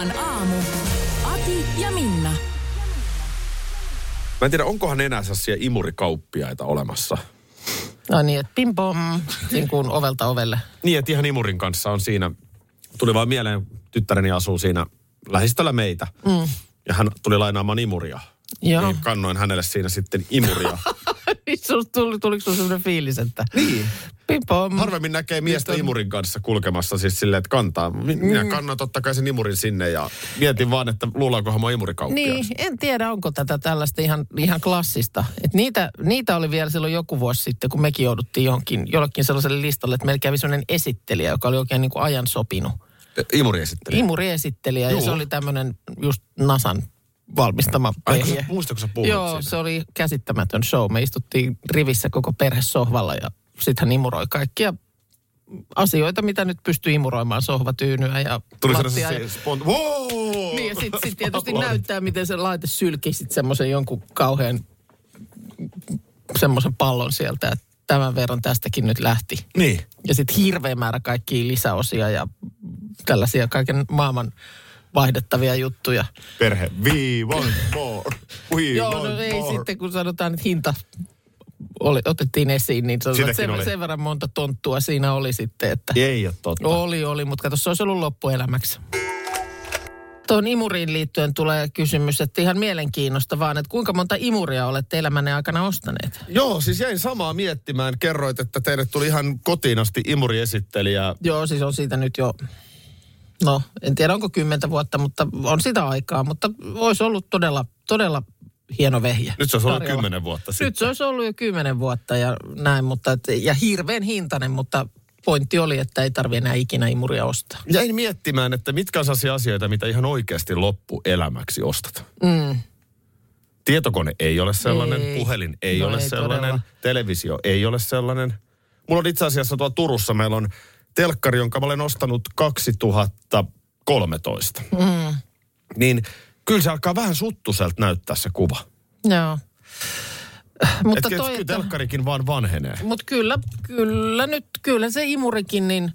Novan aamu. Ati ja Minna. Mä en tiedä, onkohan enää sellaisia imurikauppiaita olemassa. No niin, että pim pom, niin kuin ovelta ovelle. Niin, että ihan imurin kanssa on siinä. Tuli vaan mieleen, tyttäreni asuu siinä lähistöllä meitä. Mm. Ja hän tuli lainaamaan imuria. Joo. Niin kannoin hänelle siinä sitten imuria. Tuli, tuliko sinulla sellainen fiilis, että niin. pim pom. Harvemmin näkee miestä on- imurin kanssa kulkemassa siis silleen, että kantaa. Minä kannan totta kai sen imurin sinne ja mietin vaan, että luullaankohan mä imurikauppiaaksi. Niin, en tiedä, onko tätä tällaista ihan, ihan klassista. Et niitä, niitä oli vielä silloin joku vuosi sitten, kun mekin jouduttiin johonkin, jollekin sellaiselle listalle, että meillä kävi sellainen esittelijä, joka oli oikein niin kuin ajan sopinut. Imuri esitteli. Imuri-esittelijä, ja se oli tämmöinen just Nasan valmistama Ai, kun vehje. sä- muistatko sä puhuit Joo, siitä? se oli käsittämätön show. Me istuttiin rivissä koko perhe sohvalla ja sitten hän imuroi kaikkia asioita, mitä nyt pystyy imuroimaan, sohvatyynyä ja Tuli lattia sellainen ja- se spont... Wow! Niin ja sitten sit tietysti näyttää, miten se laite sylki sitten semmoisen jonkun kauhean semmoisen pallon sieltä, että tämän verran tästäkin nyt lähti. Niin. Ja sitten hirveä määrä kaikkia lisäosia ja tällaisia kaiken maailman vaihdettavia juttuja. Perhe. We want more. We Joo, want no ei more. sitten, kun sanotaan, että hinta oli, otettiin esiin, niin sanotaan, sen, oli. sen verran monta tonttua siinä oli sitten, että Ei ole totta. oli, oli, mutta kato, se olisi ollut loppuelämäksi. Tuon imuriin liittyen tulee kysymys, että ihan mielenkiinnosta vaan, että kuinka monta imuria olette elämänne aikana ostaneet? Joo, siis jäin samaa miettimään. Kerroit, että teille tuli ihan kotiin asti imuriesittelijä. Joo, siis on siitä nyt jo, no en tiedä onko kymmentä vuotta, mutta on sitä aikaa, mutta olisi ollut todella, todella hieno vehjä. Nyt se olisi ollut kymmenen vuotta sitten. Nyt se olisi ollut jo kymmenen vuotta ja näin, mutta et, ja hirveän hintainen, mutta pointti oli, että ei tarvi enää ikinä imuria ostaa. Jäin miettimään, että mitkä on sellaisia asioita, mitä ihan oikeasti loppuelämäksi ostat. Mm. Tietokone ei ole sellainen, Ei. puhelin ei No ole ei sellainen, todella. televisio ei ole sellainen. Mulla on itse asiassa tuolla Turussa, meillä on telkkari, jonka mä olen ostanut 2013. Mm. Niin kyllä se alkaa vähän suttuselta näyttää se kuva. Joo. Mutta toi, kyllä että, telkkarikin vaan vanhenee. mut kyllä, kyllä nyt, kyllä se imurikin, niin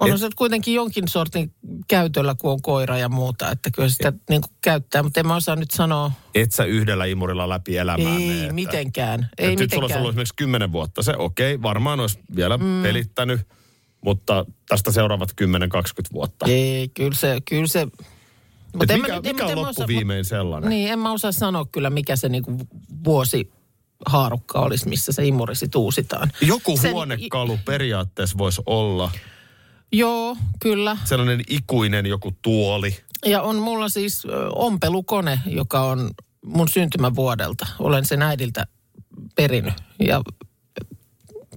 on Et- se kuitenkin jonkin sortin käytöllä, kun on koira ja muuta, että kyllä sitä niin kuin käyttää, mutta en mä osaa nyt sanoa, Et sä yhdellä imurilla läpi elämään ei että- mitenkään, ei Et nyt sulla olisi mitenkään. ollut esimerkiksi kymmenen vuotta. Se okei, okay, varmaan olisi vielä mm. pelittänyt, mutta tästä seuraavat 10-20 vuotta. Ei, kyllä se, kyllä se. Mut Et en mikä mä en- mikä mut on en mä osaa- loppuviimein sellainen? Niin, en mä osaa sanoa kyllä, mikä se niinku vuosi haarukka olisi, missä se imuri sit uusitaan. Joku Sen- huonekalu periaatteessa voisi olla Joo, kyllä. sellainen ikuinen joku tuoli. Ja on mulla siis ompelukone, joka on mun syntymävuodelta. Olen sen äidiltä perinyt ja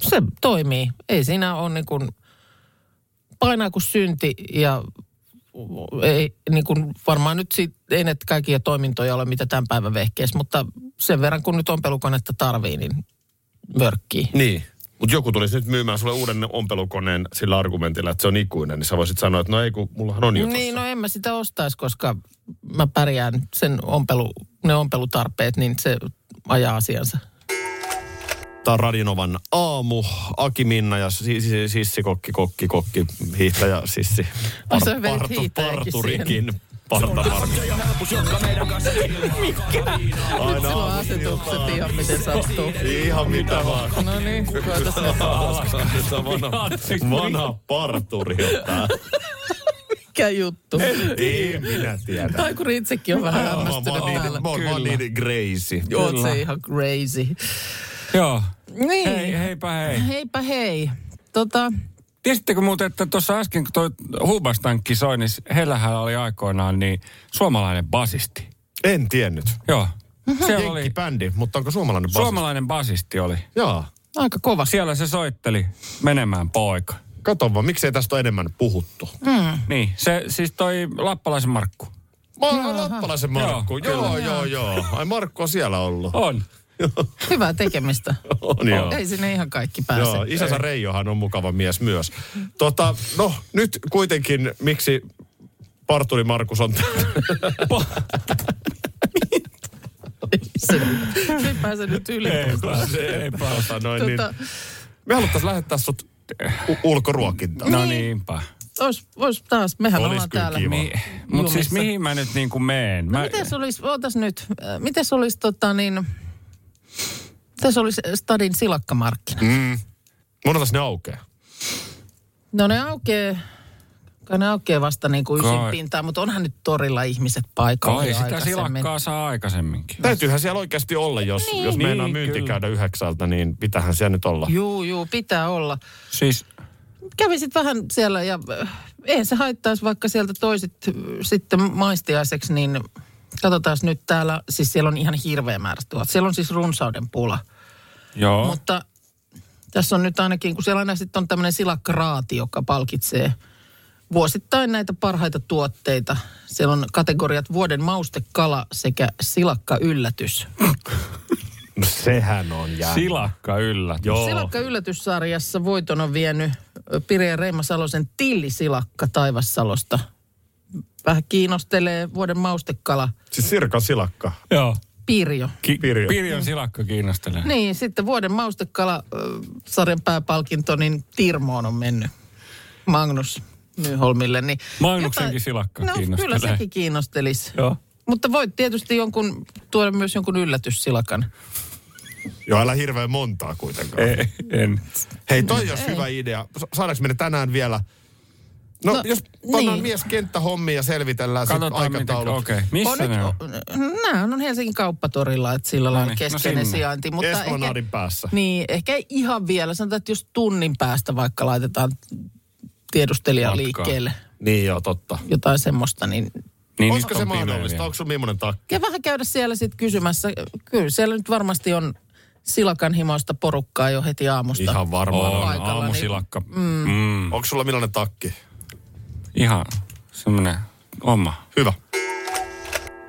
se toimii. Ei siinä ole niin kuin, painaa kuin synti ja ei niin kuin varmaan nyt siitä, ei näitä kaikkia toimintoja ole mitä tämän päivän vehkeessä, mutta sen verran kun nyt ompelukonetta tarvii, niin mörkkii. Niin. Mutta joku tulisi nyt myymään sulle uuden ompelukoneen sillä argumentilla, että se on ikuinen, niin sä voisit sanoa, että no ei, kun mullahan on jo Niin, no en mä sitä ostaisi, koska mä pärjään sen ompelu, ne ompelutarpeet, niin se ajaa asiansa. Tämä on Radinovan aamu. Aki Minna ja si- si- Sissi Kokki, Kokki, Kokki, hiihtäjä Sissi. Ai, sä vedit hiihtäjäkin parturikin. Partamarkki. Aina Sulla on asetukset ihan miten sattuu. Ihan mitä vaan. No niin, koeta se. Se on vanha, vanha parturi on tää. Mikä juttu? Ei minä tiedä. Tai kun itsekin on vähän hämmästynyt täällä. niin, mä oon vaan niin crazy. Oot se ihan crazy. Joo. Niin. Hei, heipä hei. Heipä hei. Tota, Tiesittekö muuten, että tuossa äsken kun toi Hubastankki soi, niin heillähän oli aikoinaan niin suomalainen basisti. En tiennyt. Joo. Siellä oli Jenkkibändi, mutta onko suomalainen basisti? suomalainen basisti oli. Joo. aika kova. Siellä se soitteli menemään poika. Kato vaan, miksei tästä ole enemmän puhuttu. Niin, se siis toi Lappalaisen Markku. Mä oon Lappalaisen Markku. Joo, joo, joo, joo. Ai Markku on siellä ollut. On. Hyvää tekemistä. On joo. Ei sinne ihan kaikki pääse. Joo, isänsä Reijohan on mukava mies myös. Tota, no nyt kuitenkin, miksi Parturi Markus on ei pääse nyt yli. Ei pääse, ei pääse. Tota, noin, niin, Tota, me haluttaisiin lähettää sut u- ulkoruokintaan. No niinpä. ois, ois taas, mehän Olis ollaan täällä. kiva. Mi- Mutta siis mihin mä nyt niinku meen? No Mä, mites olisi, ootas nyt, äh, mites olisi tota niin, mites olisi Stadin silakkamarkkina? Mm. Monetas ne aukeaa? No ne aukee, kai ne aukee vasta niin kuin ysin pintaan, mutta onhan nyt torilla ihmiset paikalla kai sitä silakkaa saa aikaisemmin. Täytyyhän siellä oikeasti olla, jos, niin. jos meinaa Niin, myynti kyllä. käydä yhdeksältä, niin pitähän siellä nyt olla. Juu, juu, pitää olla. Siis Kävisit vähän siellä ja äh, eihän se haittaisi, vaikka sieltä toisit äh, sitten maistiaiseksi, niin katsotaan nyt täällä, siis siellä on ihan hirveä määrä tuot. Siellä on siis runsauden pula. joo. Mutta tässä on nyt ainakin, kun siellä aina sitten on tämmöinen silakkaraati, joka palkitsee vuosittain näitä parhaita tuotteita. Siellä on kategoriat vuoden maustekala sekä silakka yllätys. No sehän on jää. Silakka yllä. Joo. Silakka yllätyssarjassa voiton on vienyt ö, Piri ja Reima Salosen tillisilakka Taivassalosta. Vähän kiinnostelee vuoden maustekala Siis Sirkan silakka. Joo. Pirjo. Ki- Pirjo. Pirjon silakka kiinnostelee. Niin, sitten vuoden maustekala ö, sarjan pääpalkinto, niin Tirmoon on mennyt. Magnus Nyholmille. Niin Magnuksenkin silakka no, kiinnostelee. kyllä sekin kiinnostelisi. Joo. Mutta voit tietysti jonkun, tuoda myös jonkun yllätyssilakan. Joo, älä hirveän montaa kuitenkaan. Ei, en. Hei, toi olisi Ei. hyvä idea. Sa- Saadaanko me ne tänään vielä? No, No, jos pannaan niin. mies kenttähommia ja selvitellään sitten aikataulut. okei. Okay. Missä on ne on? nämä on Helsingin kauppatorilla, että sillä lailla niin, no keskeinen sinne. sijainti. Mutta ehkä, Esplanadin päässä. niin, ehkä ei ihan vielä. Sanotaan, että jos tunnin päästä vaikka laitetaan tiedustelija Matkaa. liikkeelle Niin joo, totta. jotain semmoista, niin Niin, Olisiko se mahdollista? Onko sulla millainen takki? ja vähän käydä siellä sitten kysymässä. Kyllä siellä nyt varmasti on silakan himoista porukkaa jo heti aamusta. Ihan varmaan. On, niin- aamusilakka. Mm. Mm. Onko sulla millainen takki? Ihan semmoinen oma. Hyvä.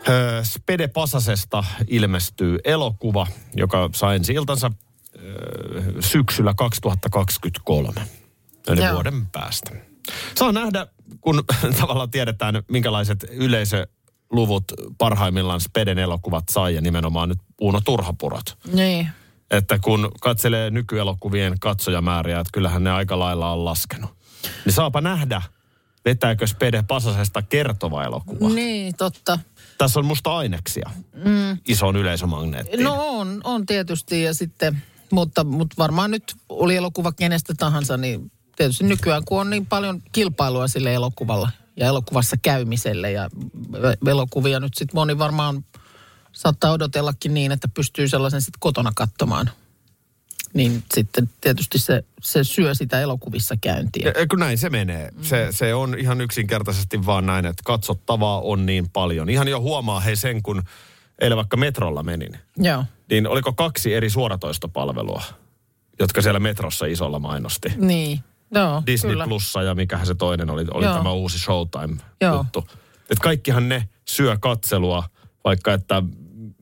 Öö, Spede Pasasesta ilmestyy elokuva, joka sai ensi iltansa öö, syksyllä 2023. Eli Joo. vuoden päästä. Saa nähdä, kun tavallaan tiedetään, minkälaiset yleisöluvut parhaimmillaan Speden elokuvat sai ja nimenomaan nyt Uuno Turhapurot. Niin. Että kun katselee nykyelokuvien katsojamääriä, että kyllähän ne aika lailla on laskenut. Niin saapa nähdä, vetääkö Spede Pasasesta kertova elokuva. Niin, totta. Tässä on musta aineksia mm. ison yleisömagneettiin. No on, on tietysti ja sitten, mutta, mutta varmaan nyt oli elokuva kenestä tahansa, niin tietysti nykyään kun on niin paljon kilpailua sille elokuvalla ja elokuvassa käymiselle ja elokuvia nyt sitten moni varmaan saattaa odotellakin niin, että pystyy sellaisen sitten kotona katsomaan. Niin sitten tietysti se, se syö sitä elokuvissa käyntiä. Kun näin se menee. Se, se on ihan yksinkertaisesti vaan näin, että katsottavaa on niin paljon. Ihan jo huomaa hei sen, kun eilen vaikka metrolla menin. Joo. Niin oliko kaksi eri suoratoistopalvelua, jotka siellä metrossa isolla mainosti? Niin. Joo, Disney kyllä. Plussa ja mikähän se toinen oli, oli Joo. tämä uusi. Showtime-juttu. Että kaikkihan ne syö katselua, vaikka että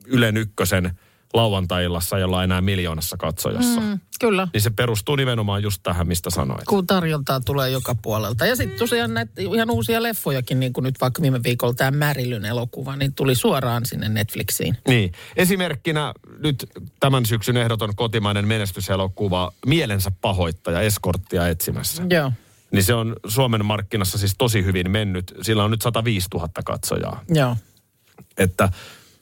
Ylen ykkösen lauantai-illassa ei olla enää miljoonassa katsojassa. Mm, kyllä. Niin se perustuu nimenomaan just tähän, mistä sanoit. kun tarjontaa tulee joka puolelta. Ja sitten tosiaan näitä ihan uusia leffojakin, niin kuin nyt vaikka viime viikolla tämä Märilyn elokuva, niin tuli suoraan sinne Netflixiin. Niin. Esimerkkinä nyt tämän syksyn ehdoton kotimainen menestyselokuva Mielensä pahoittaja, eskorttia etsimässä. Joo, Niin se on Suomen markkinassa siis tosi hyvin mennyt. Sillä on nyt 105 000 katsojaa. joo. Että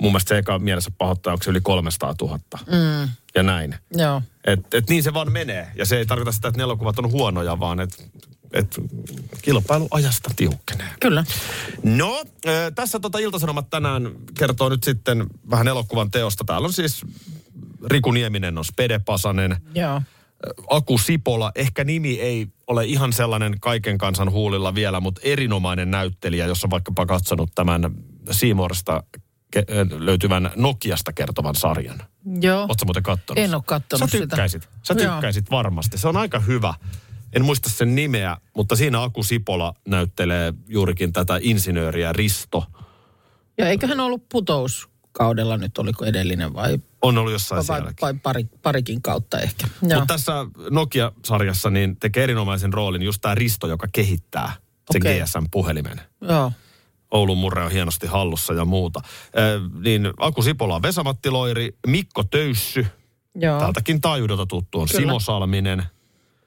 mun mielestä se eka mielensä pahoittaja, onko se yli 300 000. Mm. Ja näin. Joo, Et, et niin se vaan menee. Ja se ei tarkoita sitä, että ne elokuvat on huonoja, vaan että et kilpailu ajasta tiukkenee. kyllä. No, äh, tässä tota Iltasanomat tänään kertoo nyt sitten vähän elokuvan teosta. Täällä on siis Riku Nieminen on Spede Pasanen, Joo, Aku Sipola. Ehkä nimi ei ole ihan sellainen kaiken kansan huulilla vielä, mutta erinomainen näyttelijä, jos on vaikkapa katsonut tämän Seamoresta ke- löytyvän Nokiasta kertovan sarjan. joo. Oletko muuten kattonut? En ole kattonut Sä sitä. tykkäisit. Sä Joo. tykkäisit varmasti. Se on aika hyvä. En muista sen nimeä, mutta siinä Aku Sipola näyttelee juurikin tätä insinööriä Risto. Ja eiköhän ollut putouskaudella nyt, oliko edellinen vai, On ollut jossain vai, sielläkin. vai pari, parikin kautta ehkä. Joo. Mutta tässä Nokia-sarjassa niin tekee erinomaisen roolin just tämä Risto, joka kehittää sen Okei. GSM-puhelimen. Joo. Oulun murre on hienosti hallussa ja muuta. Äh, niin Aku Sipola on Vesamatti Loiri, Mikko Töyssy, Joo. täältäkin taajuudelta tuttu on Kyllä. Simo Salminen.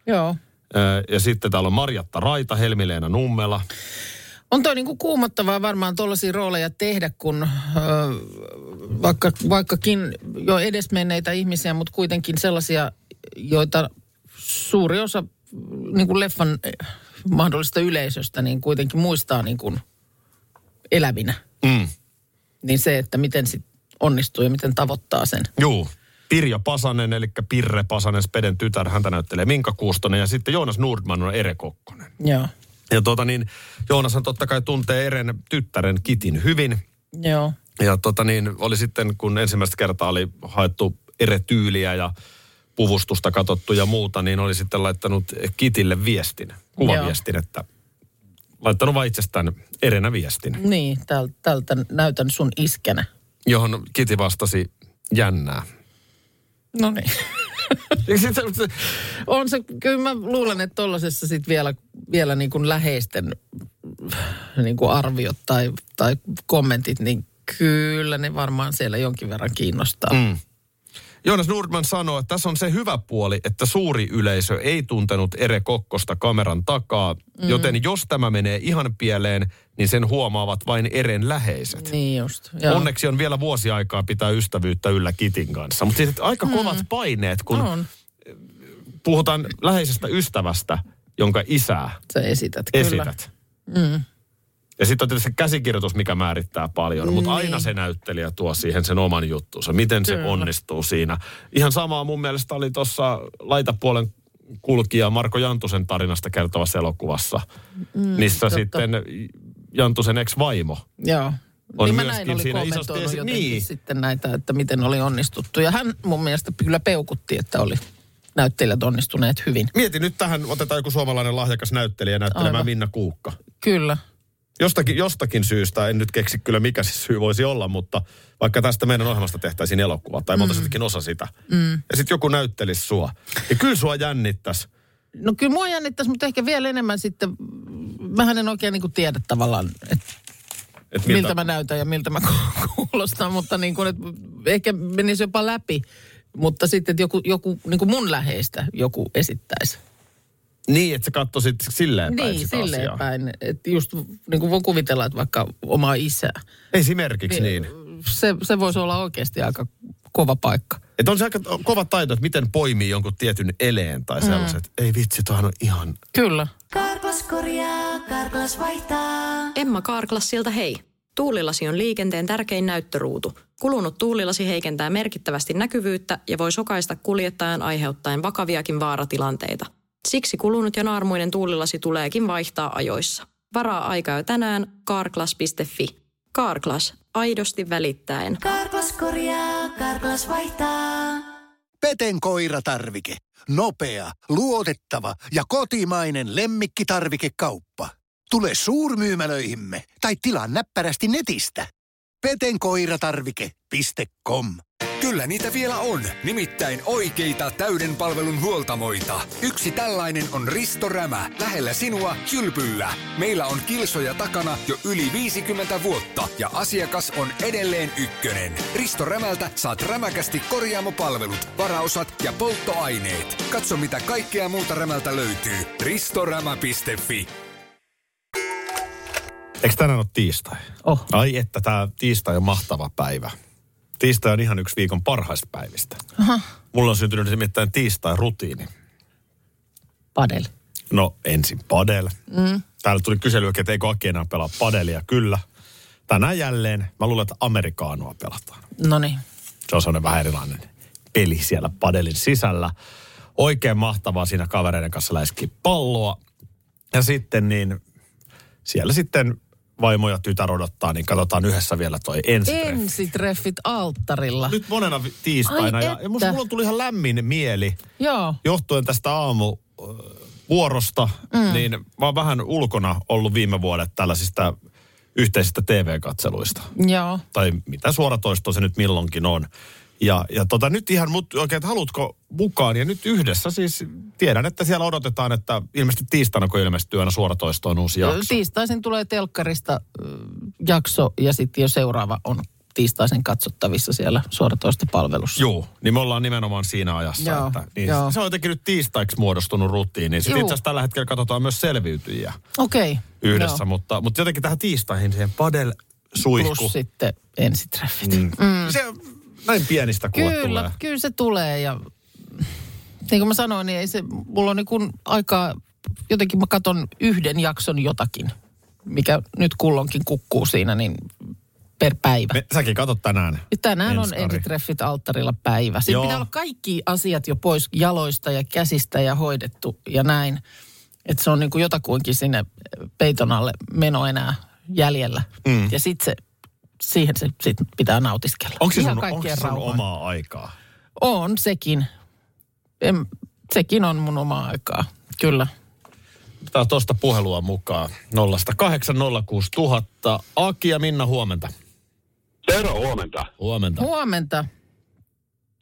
Joo. Äh, ja sitten täällä on Marjatta Raita, Helmileena Nummela. On toi niinku kuumottavaa varmaan tuollaisia rooleja tehdä, kun ö, vaikka, vaikkakin jo edesmenneitä ihmisiä, mutta kuitenkin sellaisia, joita suuri osa niin kuin leffan eh, mahdollista yleisöstä niin kuitenkin muistaa niin kuin elävinä. Mm. Niin se, että miten sit onnistuu ja miten tavoittaa sen. Juu. Pirjo Pasanen, eli Pirre Pasanen, Speden tytär, häntä näyttelee Minka Kuustonen ja sitten Joonas Nordman on Ere Kokkonen. Joo. Ja tota niin, Joonashan totta kai tuntee Eren tyttären Kitin hyvin. Joo. Ja tota niin, oli sitten, kun ensimmäistä kertaa oli haettu eretyyliä ja puvustusta katsottu ja muuta, niin oli sitten laittanut Kitille viestin, kuvaviestin, että laittanut vaan itsestään erenä viestin, Niin, täl, tältä näytän sun iskänä. johon Kiti vastasi jännää. No niin. On se, kyllä mä luulen, että tollasessa sit vielä, vielä niin kuin läheisten niin kuin arviot tai, tai kommentit, niin kyllä ne varmaan siellä jonkin verran kiinnostaa. Mm. Joonas Nordman sanoo, että tässä on se hyvä puoli, että suuri yleisö ei tuntenut Ere Kokkosta kameran takaa, mm. joten jos tämä menee ihan pieleen, niin sen huomaavat vain Eren läheiset. Niin just. Joo. Onneksi on vielä vuosi aikaa pitää ystävyyttä yllä Kitin kanssa. Mutta siis aika kovat paineet, kun On, puhutaan läheisestä ystävästä, jonka isää sä esität kyllä. esität. Mm. Ja sitten on tietysti se käsikirjoitus, mikä määrittää paljon, mutta aina se näyttelijä tuo siihen sen oman juttunsa. Miten se Niin. Kyllä. onnistuu siinä. Ihan samaa mun mielestä oli tuossa laitapuolen kulkija Marko Jantusen tarinasta kertovassa elokuvassa, mm, missä totta. sitten Jantusen ex-vaimo Joo. On niin myöskin näin oli siinä isosti kommentoinut esi- niin. sitten näitä, että miten oli onnistuttu. Ja hän mun mielestä kyllä peukutti, että oli näyttelijät onnistuneet hyvin. Mieti nyt tähän, otetaan joku suomalainen lahjakas näyttelijä näyttelemään Aivan. Minna Kuukka. Kyllä. Jostakin, jostakin syystä, en nyt keksi kyllä mikä se syy voisi olla, mutta vaikka tästä meidän ohjelmasta tehtäisiin elokuva, tai monta mm. osa sitä. Mm. Ja sitten joku näyttelisi sua. Ja kyllä sua jännittäisi. No kyllä mua jännittäisi, mutta ehkä vielä enemmän sitten, mähän en oikein niin kuin tiedä tavallaan, että Et miltä, miltä mä näytän ja miltä mä kuulostan, mutta niin kuin, että ehkä menisi jopa läpi. Mutta sitten, että joku, joku niin kuin mun läheistä joku esittäisi. Niin, että sä katsoisit silleen päin Niin, sitä silleen asiaa. päin. Että just niin kuin voin kuvitella, että vaikka omaa isää. Esimerkiksi niin. Se, se voisi olla oikeasti aika kova paikka. Että on se aika kova taito, että miten poimii jonkun tietyn eleen tai sellaiset. Mm. Ei vitsi, toihan on ihan... Kyllä. Karklas korjaa, Karklas vaihtaa. Emma Karklassilta hei. Tuulilasi on liikenteen tärkein näyttöruutu. Kulunut tuulilasi heikentää merkittävästi näkyvyyttä ja voi sokaista kuljettajan aiheuttaen vakaviakin vaaratilanteita. Siksi kulunut ja naarmuinen tuulilasi tuleekin vaihtaa ajoissa. Varaa aikaa jo tänään karklas.fi. Karklas, aidosti välittäen. Karklas korjaa, Karklas vaihtaa. Peten koiratarvike. Nopea, luotettava ja kotimainen lemmikkitarvikekauppa. Tule suurmyymälöihimme tai tilaa näppärästi netistä. petenkoiratarvike.com Kyllä niitä vielä on, nimittäin oikeita täyden palvelun huoltamoita. Yksi tällainen on Risto Rämä, lähellä sinua, kylpyllä. Meillä on kilsoja takana jo yli 50 vuotta ja asiakas on edelleen ykkönen. Risto Rämältä saat rämäkästi korjaamopalvelut, varaosat ja polttoaineet. Katso mitä kaikkea muuta Rämältä löytyy. ristorämä.fi Eikö tänään ole tiistai? Oh. Ai että tämä tiistai on mahtava päivä. Tiistai on ihan yksi viikon parhaista päivistä. Aha. Mulla on syntynyt nimittäin tiistai-rutiini. Padel. No ensin padel. Mm. Täällä tuli kyselyä, että eikö Aki enää pelaa padelia. Kyllä. Tänään jälleen, mä luulen, että amerikaanoa pelataan. No niin. Se on sellainen vähän erilainen peli siellä padelin sisällä. Oikein mahtavaa siinä kavereiden kanssa läiski palloa. Ja sitten niin, siellä sitten vaimo ja tytär odottaa, niin katsotaan yhdessä vielä toi ensi Ensitreffit alttarilla. Nyt monena tiistaina. Ai ja, että. ja musta mulla tuli ihan lämmin mieli Joo. johtuen tästä aamu, vuorosta, mm. niin mä oon vähän ulkona ollut viime vuodet tällaisista yhteisistä TV-katseluista. Joo. Tai mitä suoratoisto se nyt milloinkin on. Ja, ja tota, nyt ihan mut oikein, että haluatko mukaan? Ja nyt yhdessä siis tiedän, että siellä odotetaan, että ilmeisesti tiistaina, kun ilmestyy aina suoratoistoon uusi jakso. Tiistaisin tulee telkkarista jakso ja sitten jo seuraava on tiistaisin katsottavissa siellä suoratoistopalvelussa. Joo, niin me ollaan nimenomaan siinä ajassa. Joo, että, niin joo. Se on jotenkin nyt tiistaiksi muodostunut rutiini. Sitten Juu. itse asiassa tällä hetkellä katsotaan myös selviytyjiä Okei. yhdessä, joo. mutta, mutta jotenkin tähän tiistaihin siihen padel suihku. Plus sitten ensitreffit. Mm. Se näin pienistä kuule Kyllä, tulee. kyllä se tulee ja niin kuin mä sanoin, niin ei se, mulla on niin kuin aikaa, jotenkin mä katon yhden jakson jotakin, mikä nyt kulloinkin kukkuu siinä, niin per päivä. Me, säkin katot tänään. Tänään on Enskari. ensitreffit alttarilla päivä. Siinä Joo. pitää olla kaikki asiat jo pois jaloista ja käsistä ja hoidettu ja näin. Että se on niin kuin jotakuinkin sinne peiton alle meno enää jäljellä. Mm. Ja sitten se, siihen se sit pitää nautiskella. Onko se Ihan sun, onko se sun omaa aikaa? On sekin. En, sekin on mun omaa aikaa, kyllä. Tää tuosta puhelua mukaan. 0806000. Aki ja Minna, huomenta. Tero, huomenta. Huomenta. Huomenta.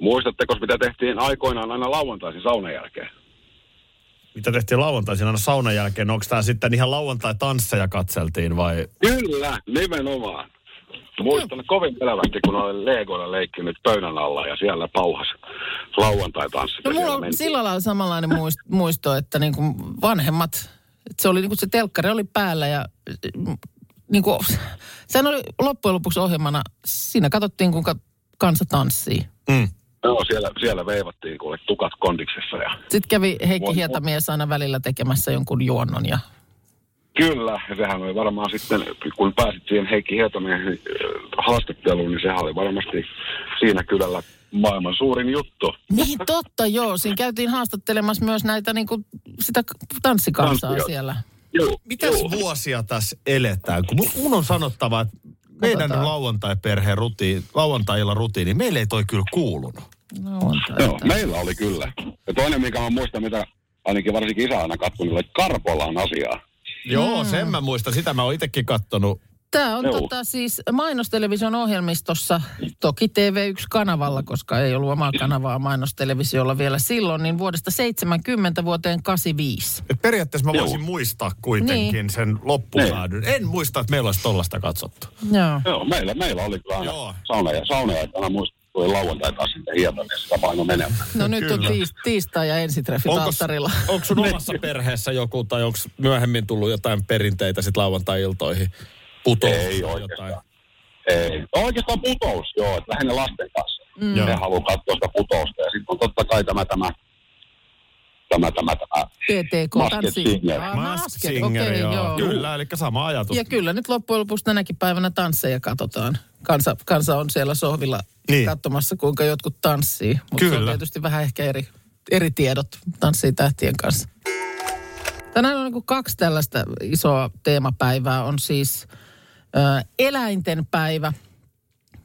Muistatteko, mitä tehtiin aikoinaan aina lauantaisin saunan jälkeen? Mitä tehtiin lauantaisin aina saunan jälkeen? Onko tämä sitten ihan lauantai-tansseja katseltiin vai? Kyllä, nimenomaan. Muistan kovin elävästi, kun olen Legoilla leikkinyt pöydän alla ja siellä pauhas lauantai-tanssit. No ja mulla on sillä lailla samanlainen muist- muisto, että niin kuin vanhemmat, että se oli niin kuin se telkkari oli päällä ja niin kuin, sehän oli loppujen lopuksi ohjelmana, siinä katsottiin kuinka kansa tanssii. Mm. Joo, siellä, siellä veivattiin kuule tukat kondiksessa ja Sitten kävi Heikki Hietamies aina välillä tekemässä jonkun juonnon ja Kyllä, ja sehän oli varmaan sitten, kun pääsit siihen Heikki Hietamiehen äh, haastatteluun, niin sehän oli varmasti siinä kylällä maailman suurin juttu. Niin totta, joo. Siinä käytiin haastattelemassa myös näitä niin kuin, sitä tanssikansaa Tanssijoita. siellä. Joo, Mitäs joo. vuosia tässä eletään? Kun mun, on sanottava, että meidän Katsotaan. lauantai-perheen rutiini, lauantai rutiini, meille ei toi kyllä kuulunut. Joo, meillä oli kyllä. Ja toinen, mikä mä muistan, mitä ainakin varsinkin isä aina katsoi, niin oli Karpolan asiaa. Joo, sen mä muistan. Sitä mä oon itsekin kattonut. Tämä on Joo. tota, siis mainostelevision ohjelmistossa, toki TV1-kanavalla, koska ei ollut omaa kanavaa mainostelevisiolla vielä silloin, niin vuodesta 70 vuoteen 85. Et periaatteessa mä Joo. voisin muistaa kuitenkin Niin. sen loppupäädyn. En muista, että meillä olisi tollasta katsottu. Joo. Joo, meillä, meillä oli kyllä aina Joo. sauna ja sauna ja aina muistin, tuli lauantai taas sitten Hietamiessa, sitä paino menemään. No nyt on tiis, tiistai ja ensitreffit alttarilla. onko sun omassa perheessä joku, tai onko myöhemmin tullut jotain perinteitä sit lauantai-iltoihin? Putous Ei tai oikeastaan. Ei. Oikeastaan putous, joo, että lähinnä lasten kanssa. Mm. Ne haluaa katsoa sitä putousta. Ja sitten on totta kai tämä, tämä, tämä, tämä, tämä. PTK Masked tanssi. Singer. Ah, Masked Singer, joo. joo. Kyllä, eli sama ajatus. Ja kyllä nyt loppujen lopuksi tänäkin päivänä tansseja katsotaan. Kansa, kansa on siellä sohvilla Niin. katsomassa, kuinka jotkut tanssii. Mutta se on tietysti vähän ehkä eri, eri tiedot tanssii tähtien kanssa. Tänään on niin kaksi tällaista isoa teemapäivää. On siis ö, eläinten päivä.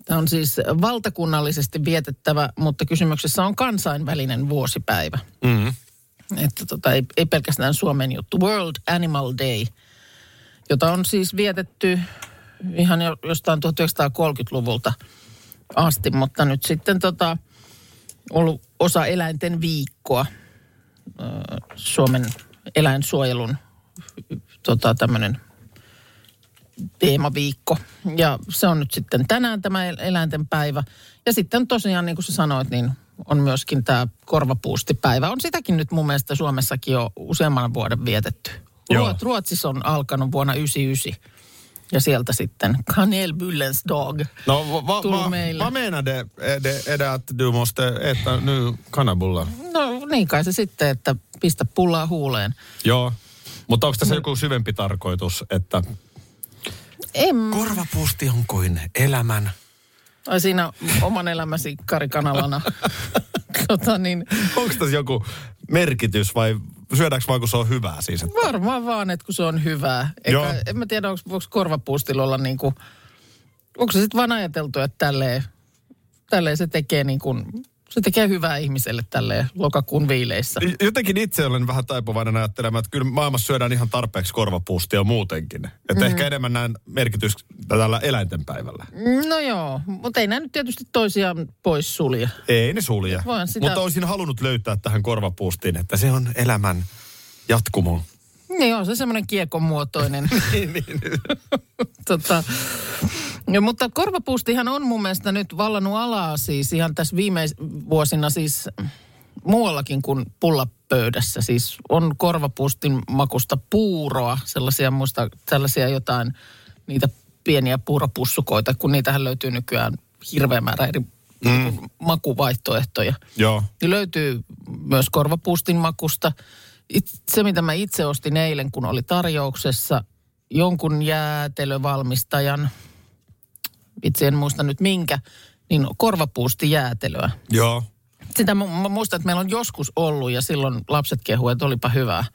Tämä on siis valtakunnallisesti vietettävä, mutta kysymyksessä on kansainvälinen vuosipäivä. Mm. Että tota, ei, ei pelkästään Suomen juttu. World Animal Day, jota on siis vietetty ihan jo jostain 1930-luvulta asti, mutta nyt sitten tota, ollut osa eläinten viikkoa. Suomen eläinsuojelun tota, tämmöinen teemaviikko. Ja se on nyt sitten tänään tämä el- eläinten päivä. Ja sitten tosiaan, niin kuin sä sanoit, niin on myöskin tämä korvapuustipäivä. On sitäkin nyt mun mielestä Suomessakin jo useamman vuoden vietetty. Joo. Ruot, Ruotsissa on alkanut vuonna 1999. Ja sieltä sitten Kanelbullens dag. No, va, va, va, meille. vad menar det? Är det, är det att du måste äta nu kanabullar? No niin kai se sitten, että pistä pullaa huuleen. Joo. Mutta onko tässä joku syvempi tarkoitus, että En, korvapuusti on kuin elämän? ai siinä oman elämäsi Kari Kanalana. tota niin, Onko tässä joku merkitys vai syödäänkö vaan kun se on hyvää siis? Että... Varmaan vaan, että kun se on hyvää. Joo. Eikä, en mä tiedä, onko, onko korvapuustilla olla niin kuin, onko se sitten vaan ajateltu, että tälleen, tälleen se tekee niin kuin Se tekee hyvää ihmiselle tälle lokakuun viileissä. Jotenkin itse olen vähän taipuvainen ajattelemaan, että kyllä maailmassa syödään ihan tarpeeksi korvapuustia muutenkin. Että mm. ehkä enemmän näen merkitys tällä eläintenpäivällä. No joo, mutta ei nämä nyt tietysti toisiaan pois sulje. Ei ne sulje. Sitä- Mutta olisin halunnut löytää tähän korvapuustiin, että se on elämän jatkumo. Niin on se semmoinen kiekon muotoinen. tota, ja, mutta korvapuustihan on mun mielestä nyt vallannut alaa siis ihan tässä viime vuosina siis muuallakin kuin pullapöydässä. Siis on korvapuustin makusta puuroa, sellaisia muista, sellaisia jotain niitä pieniä puuropussukoita, kun niitähän löytyy nykyään hirveä määrä eri mm. makuvaihtoehtoja. Joo. Niin löytyy myös korvapuustin makusta. It, se, mitä mä itse ostin eilen, kun oli tarjouksessa jonkun jäätelövalmistajan, itse en muista nyt minkä, niin korvapuusti jäätelöä. Joo. Sitä mä, mä muistan, että meillä on joskus ollut ja silloin lapset kehu, että olipa hyvää.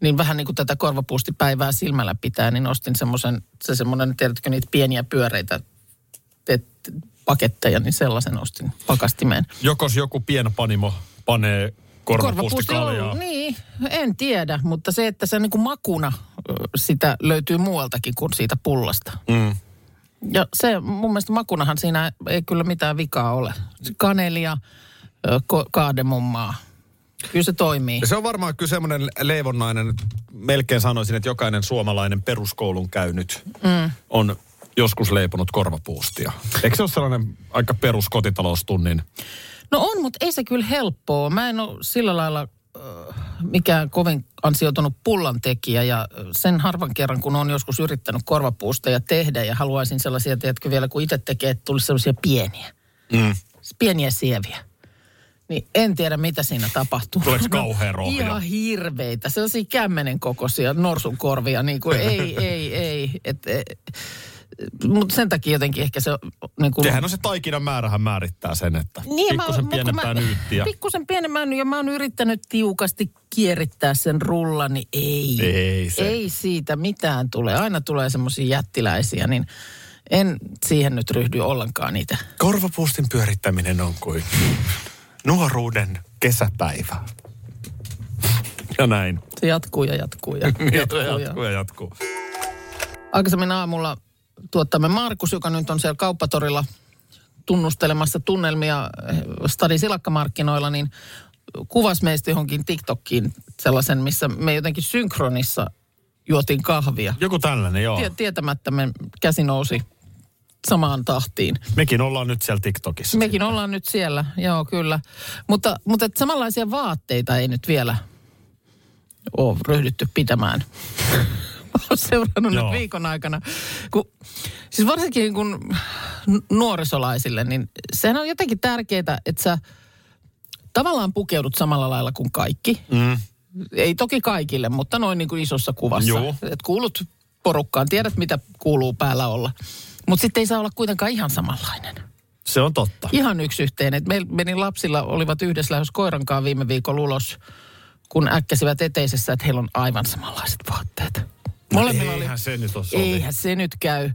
Niin vähän niin kuin tätä korvapuustipäivää silmällä pitää, niin ostin semmoisen, se semmoinen, tiedätkö niitä pieniä pyöreitä te- paketteja, niin sellaisen ostin pakastimeen. Jokos joku pienpanimo panee korvapuustikaljaa. Niin, en tiedä, mutta se, että se niin kuin makuna sitä löytyy muualtakin kuin siitä pullasta. Mm. Ja se mun mielestä makunahan siinä ei kyllä mitään vikaa ole. Kanelia, ko- kaademummaa. Kyllä se toimii. Ja se on varmaan kyllä semmoinen leivonnainen, melkein sanoisin, että jokainen suomalainen peruskoulun käynyt mm. on joskus leiponut korvapuustia. Eikö se ole sellainen aika peruskotitaloustunnin? No on, mutta ei se kyllä helppoa. Mä en ole sillä lailla äh, mikään kovin ansioitunut pullan tekijä ja ö, sen harvan kerran, kun on joskus yrittänyt korvapuusteja tehdä ja haluaisin sellaisia, tiedätkö vielä, kun itse tekee, että tulisi sellaisia pieniä. Mm. Pieniä sieviä. Niin en tiedä, mitä siinä tapahtuu. Tuleeko kauhea rohja? Ihan hirveitä. Sellaisia kämmenen kokoisia norsun korvia. Niin kuin, ei, ei, ei. Et, et, mutta sen takia jotenkin ehkä se... Niin kuin, Sehän on se taikinan määrähän määrittää sen, että niin, pikkusen pienempää mä, nyyttiä. Pikkusen pienemmän ja mä oon yrittänyt tiukasti kierittää sen rullan, niin ei. Ei se. Ei siitä mitään tule. Aina tulee semmoisia jättiläisiä, niin en siihen nyt ryhdy ollenkaan niitä. Korvapuustin pyörittäminen on kuin nuoruuden kesäpäivä. Ja näin. Se jatkuu ja jatkuu ja Jatkuu jatkuu. ja ja. jatkuu ja jatkuu. Aikaisemmin aamulla tuottamme Markus, joka nyt on siellä kauppatorilla tunnustelemassa tunnelmia eh, Stadin silakkamarkkinoilla, niin kuvas meistä johonkin TikTokkiin sellaisen, missä me jotenkin synkronissa juotiin kahvia. Joku tällainen, joo. Tie- tietämättä me käsi nousi samaan tahtiin. Mekin ollaan nyt siellä TikTokissa. Mekin ollaan nyt siellä, joo kyllä. Mutta, mutta et samanlaisia vaatteita ei nyt vielä ole ryhdytty pitämään. Oon seurannut Joo. nyt viikon aikana. Kun, siis varsinkin kun nuorisolaisille, niin sehän on jotenkin tärkeää, että sä tavallaan pukeudut samalla lailla kuin kaikki. Mm. Ei toki kaikille, mutta noin niin kuin isossa kuvassa. Joo. Et kuulut porukkaan, tiedät mitä kuuluu päällä olla. Mutta sitten ei saa olla kuitenkaan ihan samanlainen. Se on totta. Ihan yksi yhteen. Et meillä meni lapsilla, olivat yhdessä lähes koirankaan viime viikolla ulos, kun äkkäsivät eteisessä, että heillä on aivan samanlaiset vaatteet. Molemmilla oli, No Eihän se nyt ole sovi. eihän se nyt käy.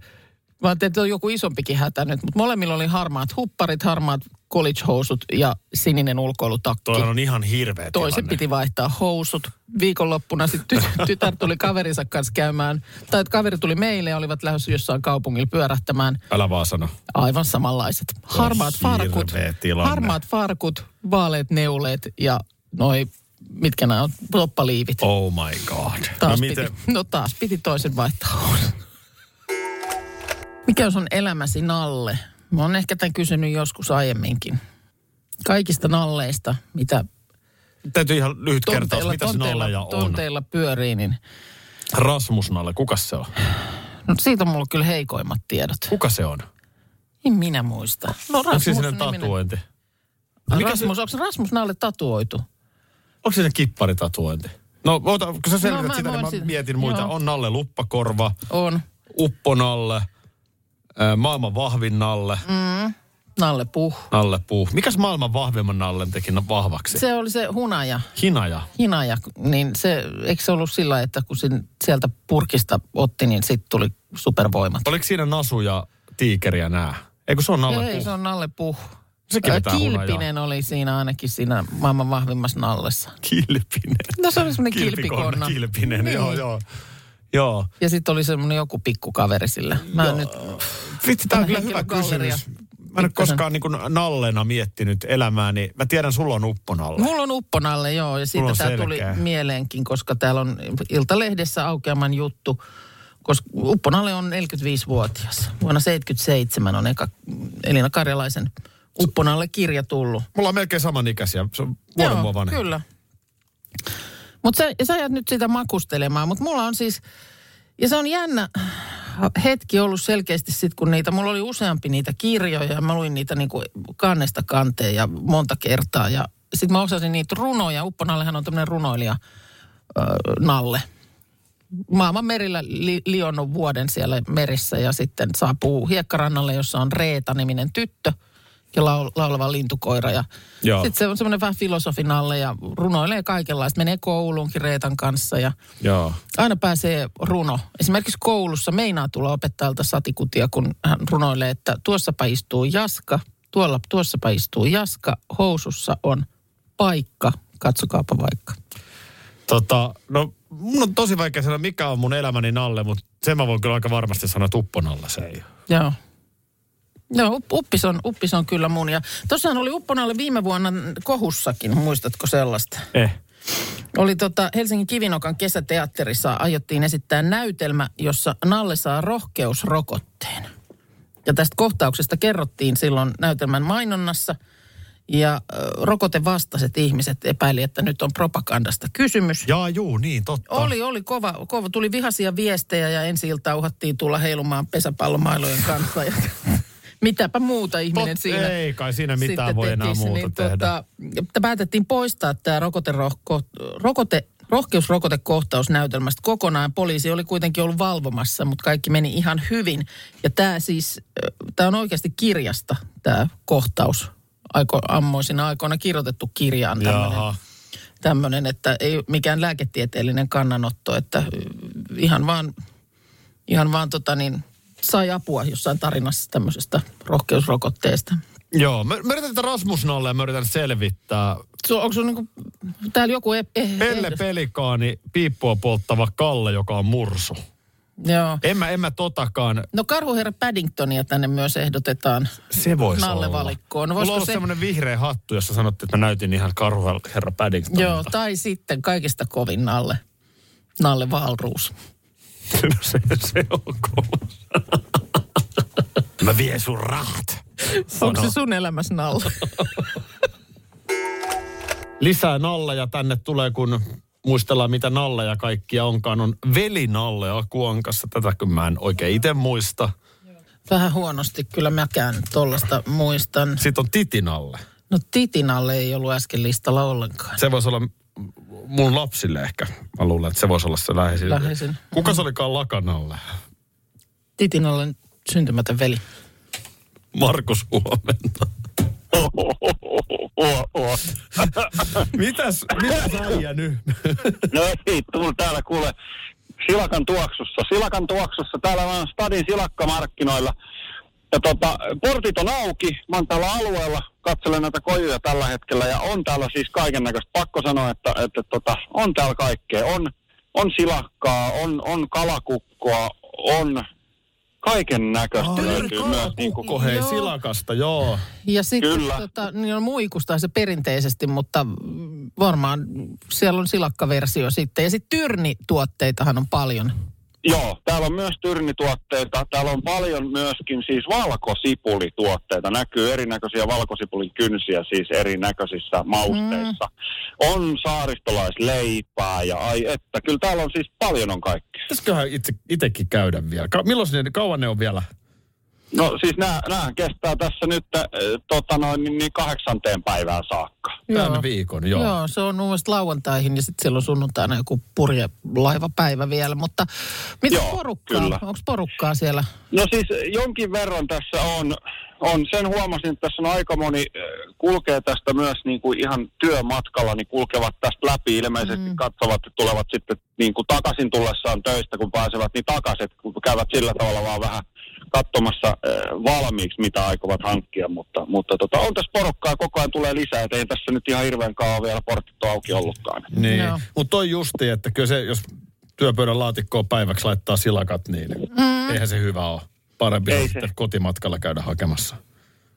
Mä ajattelin, että on joku isompikin hätä nyt, mutta molemmilla oli harmaat hupparit, harmaat college-housut ja sininen ulkoilutakki. Toihan on ihan hirveä Toisen tilanne. piti vaihtaa housut. Viikonloppuna sitten ty- tytär tuli kaverinsa kanssa käymään, tai että kaveri tuli meille ja olivat lähdössä jossain kaupungilla pyörähtämään. Älä vaan sano. Aivan samanlaiset. Harmaat farkut, tilanne. harmaat farkut, vaaleat neuleet ja noi, mitkä nämä on, toppaliivit. Oh my god. Taas no piti, miten? no taas piti toisen vaihtaa. Mikä on sun elämäsi nalle? Mä oon ehkä tämän kysynyt joskus aiemminkin. Kaikista nalleista, mitä Täytyy ihan lyhyt kertaus, mitä se tonteilla, nalleja on. tonteilla pyörii, niin Rasmus Nalle, kuka se on? no siitä on mulla kyllä heikoimmat tiedot. Kuka se on? En minä muista. No Onko se Rasmus sinne tatuointi? Mikä Rasmus, onko se Rasmus Nalle tatuoitu? Onko se kipparitatuointi? No, ota, kun sä selvität mä sitä, niin mä siitä- mietin muita. joo. On Nalle Luppakorva, On. Uppo Nalle, ää, maailman vahvin Nalle, Mm. Nalle Puh. Nalle Puh. Mikäs maailman vahvimman Nallen teki vahvaksi? Se oli se hunaja. Hinaja. Hinaja, niin se, eikö se ollut sillä, että kun sin, sieltä purkista otti, niin sitten tuli supervoimat. Oliko siinä Nasu ja Tiikeri ja nää? Eikö se on Nalle Ei, Puh? se on Nalle Puh. Sekin Ö, vetää hunajaa. Kilpinen oli siinä ainakin siinä maailman vahvimmassa nallessa. Kilpinen. No se oli semmoinen Kilpikonna. Kilpinen, Niin. joo, joo. Joo. Ja sitten oli semmoinen joku pikkukaveri sillä. Mä en nyt... Vitsi, tämä on kyllä hyvä kysymys. Mä en ole koskaan niin kuin nallena miettinyt elämääni. Mä tiedän, sulla on upponalle. Mulla on upponalle, joo, ja siitä tämä tuli mieleenkin, koska täällä on Iltalehdessä aukeaman juttu, koska upponalle on 45-vuotias. Vuonna 77 on eka Elina Karjalaisen upponalle kirja tullut. Mulla on melkein samanikäisiä. Se on vuoden mua vanhempi. kyllä. Mutta sä, sä jäät nyt sitä makustelemaan, mutta mulla on siis, ja se on jännä hetki ollut selkeästi sitten, kun niitä, mulla oli useampi niitä kirjoja, ja mä luin niitä niinku kannesta kanteen ja monta kertaa, ja sitten mä osasin niitä runoja, Upponallehan on tämmöinen runoilija, ö, Nalle. Maailman merillä li, lionnut vuoden siellä merissä ja sitten saapuu hiekkarannalle, jossa on Reeta-niminen tyttö ja laul, laulava lintukoira. Ja sitten se on semmoinen vähän filosofinalle ja runoilee kaikenlaista. Menee kouluunkin Reetan kanssa ja Joo. aina pääsee runo. Esimerkiksi koulussa meinaa tulla opettajalta satikutia, kun hän runoilee, että tuossapa istuu Jaska, tuolla, tuossapa istuu Jaska, housussa on paikka, katsokaapa vaikka. Tota, no mun on tosi vaikea sanoa, mikä on mun elämäni nalle, mutta sen mä voin kyllä aika varmasti sanoa, että upponalle se ei. Joo. Joo, up- uppis on, uppis on kyllä mun. Ja tossahan oli Upponalle viime vuonna kohussakin, muistatko sellaista? Eh. Oli tota Helsingin Kivinokan kesäteatterissa aiottiin esittää näytelmä, jossa Nalle saa rohkeusrokotteen. Ja tästä kohtauksesta kerrottiin silloin näytelmän mainonnassa. Ja rokotevastaiset ihmiset epäili, että nyt on propagandasta kysymys. Jaa, juu, niin, totta. Oli, oli kova, kova. Tuli vihaisia viestejä ja ensi ilta uhattiin tulla heilumaan pesäpallomailojen kanssa. Ja mitäpä muuta ihminen Tot, siinä Ei kai siinä mitään sitten voi enää tekisi, muuta niin tehdä. Tota, että päätettiin poistaa tämä rokoterohko, rokote, rohkeusrokotekohtaus näytelmästä kokonaan. Poliisi oli kuitenkin ollut valvomassa, mutta kaikki meni ihan hyvin. Ja tämä siis, tämä on oikeasti kirjasta tämä kohtaus. Aiko, ammoisina aikoina kirjoitettu kirjaan tämmöinen että ei mikään lääketieteellinen kannanotto, että ihan vaan, ihan vaan tota niin, sai apua jossain tarinassa tämmöisestä rohkeusrokotteesta. Joo, mä, mä yritän tätä Rasmus Nalle ja mä yritän selvittää. Su, onko sun niinku, täällä joku... E, e, Pelle? Pelikaani, piippua polttava Kalle, joka on mursu. Joo. En mä, en mä totakaan. No karhuherra Paddingtonia tänne myös ehdotetaan. Se voisi Nalle olla. valikkoon. Mulla on se- semmoinen vihreä hattu, jossa sanottiin, että mä näytin ihan karhu herra Paddingtonilta. Joo, tai sitten kaikista kovin Nalle. Nalle Valruus. Se, se on kova. mä vien sun rahat. Onko se sun elämässä Nalle? Lisää nalleja tänne tulee, kun muistellaan, mitä nalleja kaikkia onkaan. On veli Nalle Akuankassa. Tätä kun mä en oikein itse muista. Vähän huonosti kyllä mäkään tollasta muistan. Sitten on Titi Nalle. No Titinalle ei ollut äsken listalla ollenkaan. Se voisi olla mun lapsille ehkä. Mä luulen, että se voisi olla se läheisin. Läheisin. Kuka se olikaan Lakanalle? Titinalle syntymätön veli. Markus huomenta. Mitäs, mitäs äijä nyt? No ei, tullut täällä kuule Silakan tuoksussa. Silakan tuoksussa, täällä on Stadin silakkamarkkinoilla. Ja tota, portit on auki, mä oon täällä alueella, katselen näitä kojuja tällä hetkellä ja on täällä siis kaiken näköistä. Pakko sanoa, että, että tota, on täällä kaikkea. On, on silakkaa, on, on kalakukkoa, on kaiken näköistä löytyy myös. Niin kuin, Koko hei Joo. silakasta, joo. Ja sitten Kyllä. tota, niin on muikusta se perinteisesti, mutta varmaan siellä on silakkaversio sitten. Ja sitten tyrnituotteitahan on paljon. Joo, täällä on myös tyrnituotteita. Täällä on paljon myöskin siis valkosipulituotteita. Näkyy erinäköisiä valkosipulin kynsiä siis erinäköisissä mausteissa. Mm. On saaristolaisleipää ja ai että. Kyllä täällä on siis paljon on kaikkea. Pitäisiköhän itse, itsekin käydä vielä? Ka- milloin ne, kauan ne on vielä? No siis nämä, nämä kestää tässä nyt äh, tota noin, niin, niin kahdeksanteen päivään saakka. Tämän viikon, joo. Joo, se on mun mielestä lauantaihin ja sitten siellä on sunnuntaina joku purjelaivapäivä vielä. Mutta mitä Joo, porukkaa? kyllä. Onko porukkaa siellä? No siis jonkin verran tässä on, on sen huomasin, että tässä on aika moni äh, kulkee tästä myös niin kuin ihan työmatkalla, niin kulkevat tästä läpi ilmeisesti mm. katsovat, että tulevat sitten niin kuin takaisin tullessaan töistä, kun pääsevät niin takaisin, kun käyvät sillä tavalla vaan vähän katsomassa äh, valmiiksi, mitä aikovat hankkia, mutta, mutta tota, on tässä porukkaa, koko ajan tulee lisää, että ei tässä nyt ihan hirveän kauan vielä portit ole auki ollutkaan. Niin. Mutta toi justi, että kyllä se, jos työpöydän laatikkoon päiväksi laittaa silakat, niin mm. eihän se hyvä ole. Parempi Ei on se. sitten kotimatkalla käydä hakemassa.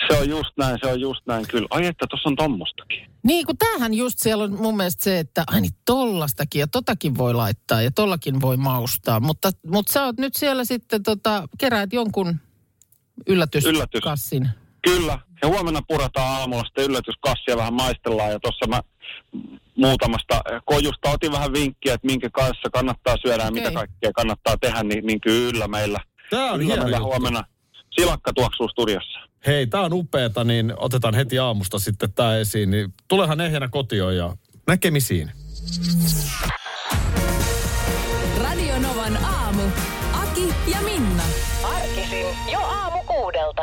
Se on just näin, se on just näin kyllä. Ai että tuossa on tommostakin. Niin, kun tämähän just siellä on mun mielestä se, että ai niin tollastakin ja totakin voi laittaa ja tollakin voi maustaa. Mutta, mutta sä oot nyt siellä sitten tota, keräät jonkun yllätyskassin. Kyllä. Ja huomenna purataan aamulla sitten yllätyskassia vähän maistellaan ja tuossa mä muutamasta kojusta otin vähän vinkkiä, että minkä kanssa kannattaa syödä ja Okei. mitä kaikkea kannattaa tehdä, niin, niin kyllä meillä. Tää on kyllä hieno meillä juttu. huomenna silakka tuoksuu studiossa. Hei, tää on upeeta, niin otetaan heti aamusta sitten tää esiin. Niin tulehan ehjänä kotioon ja näkemisiin. Radio Novan aamu. Aki ja Minna. Arkisin jo aamu kuudelta.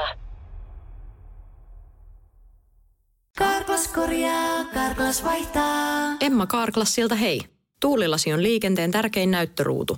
Karklas korjaa, Karklas vaihtaa. Emma Karklassilta hei. Tuulilasi on liikenteen tärkein näyttöruutu.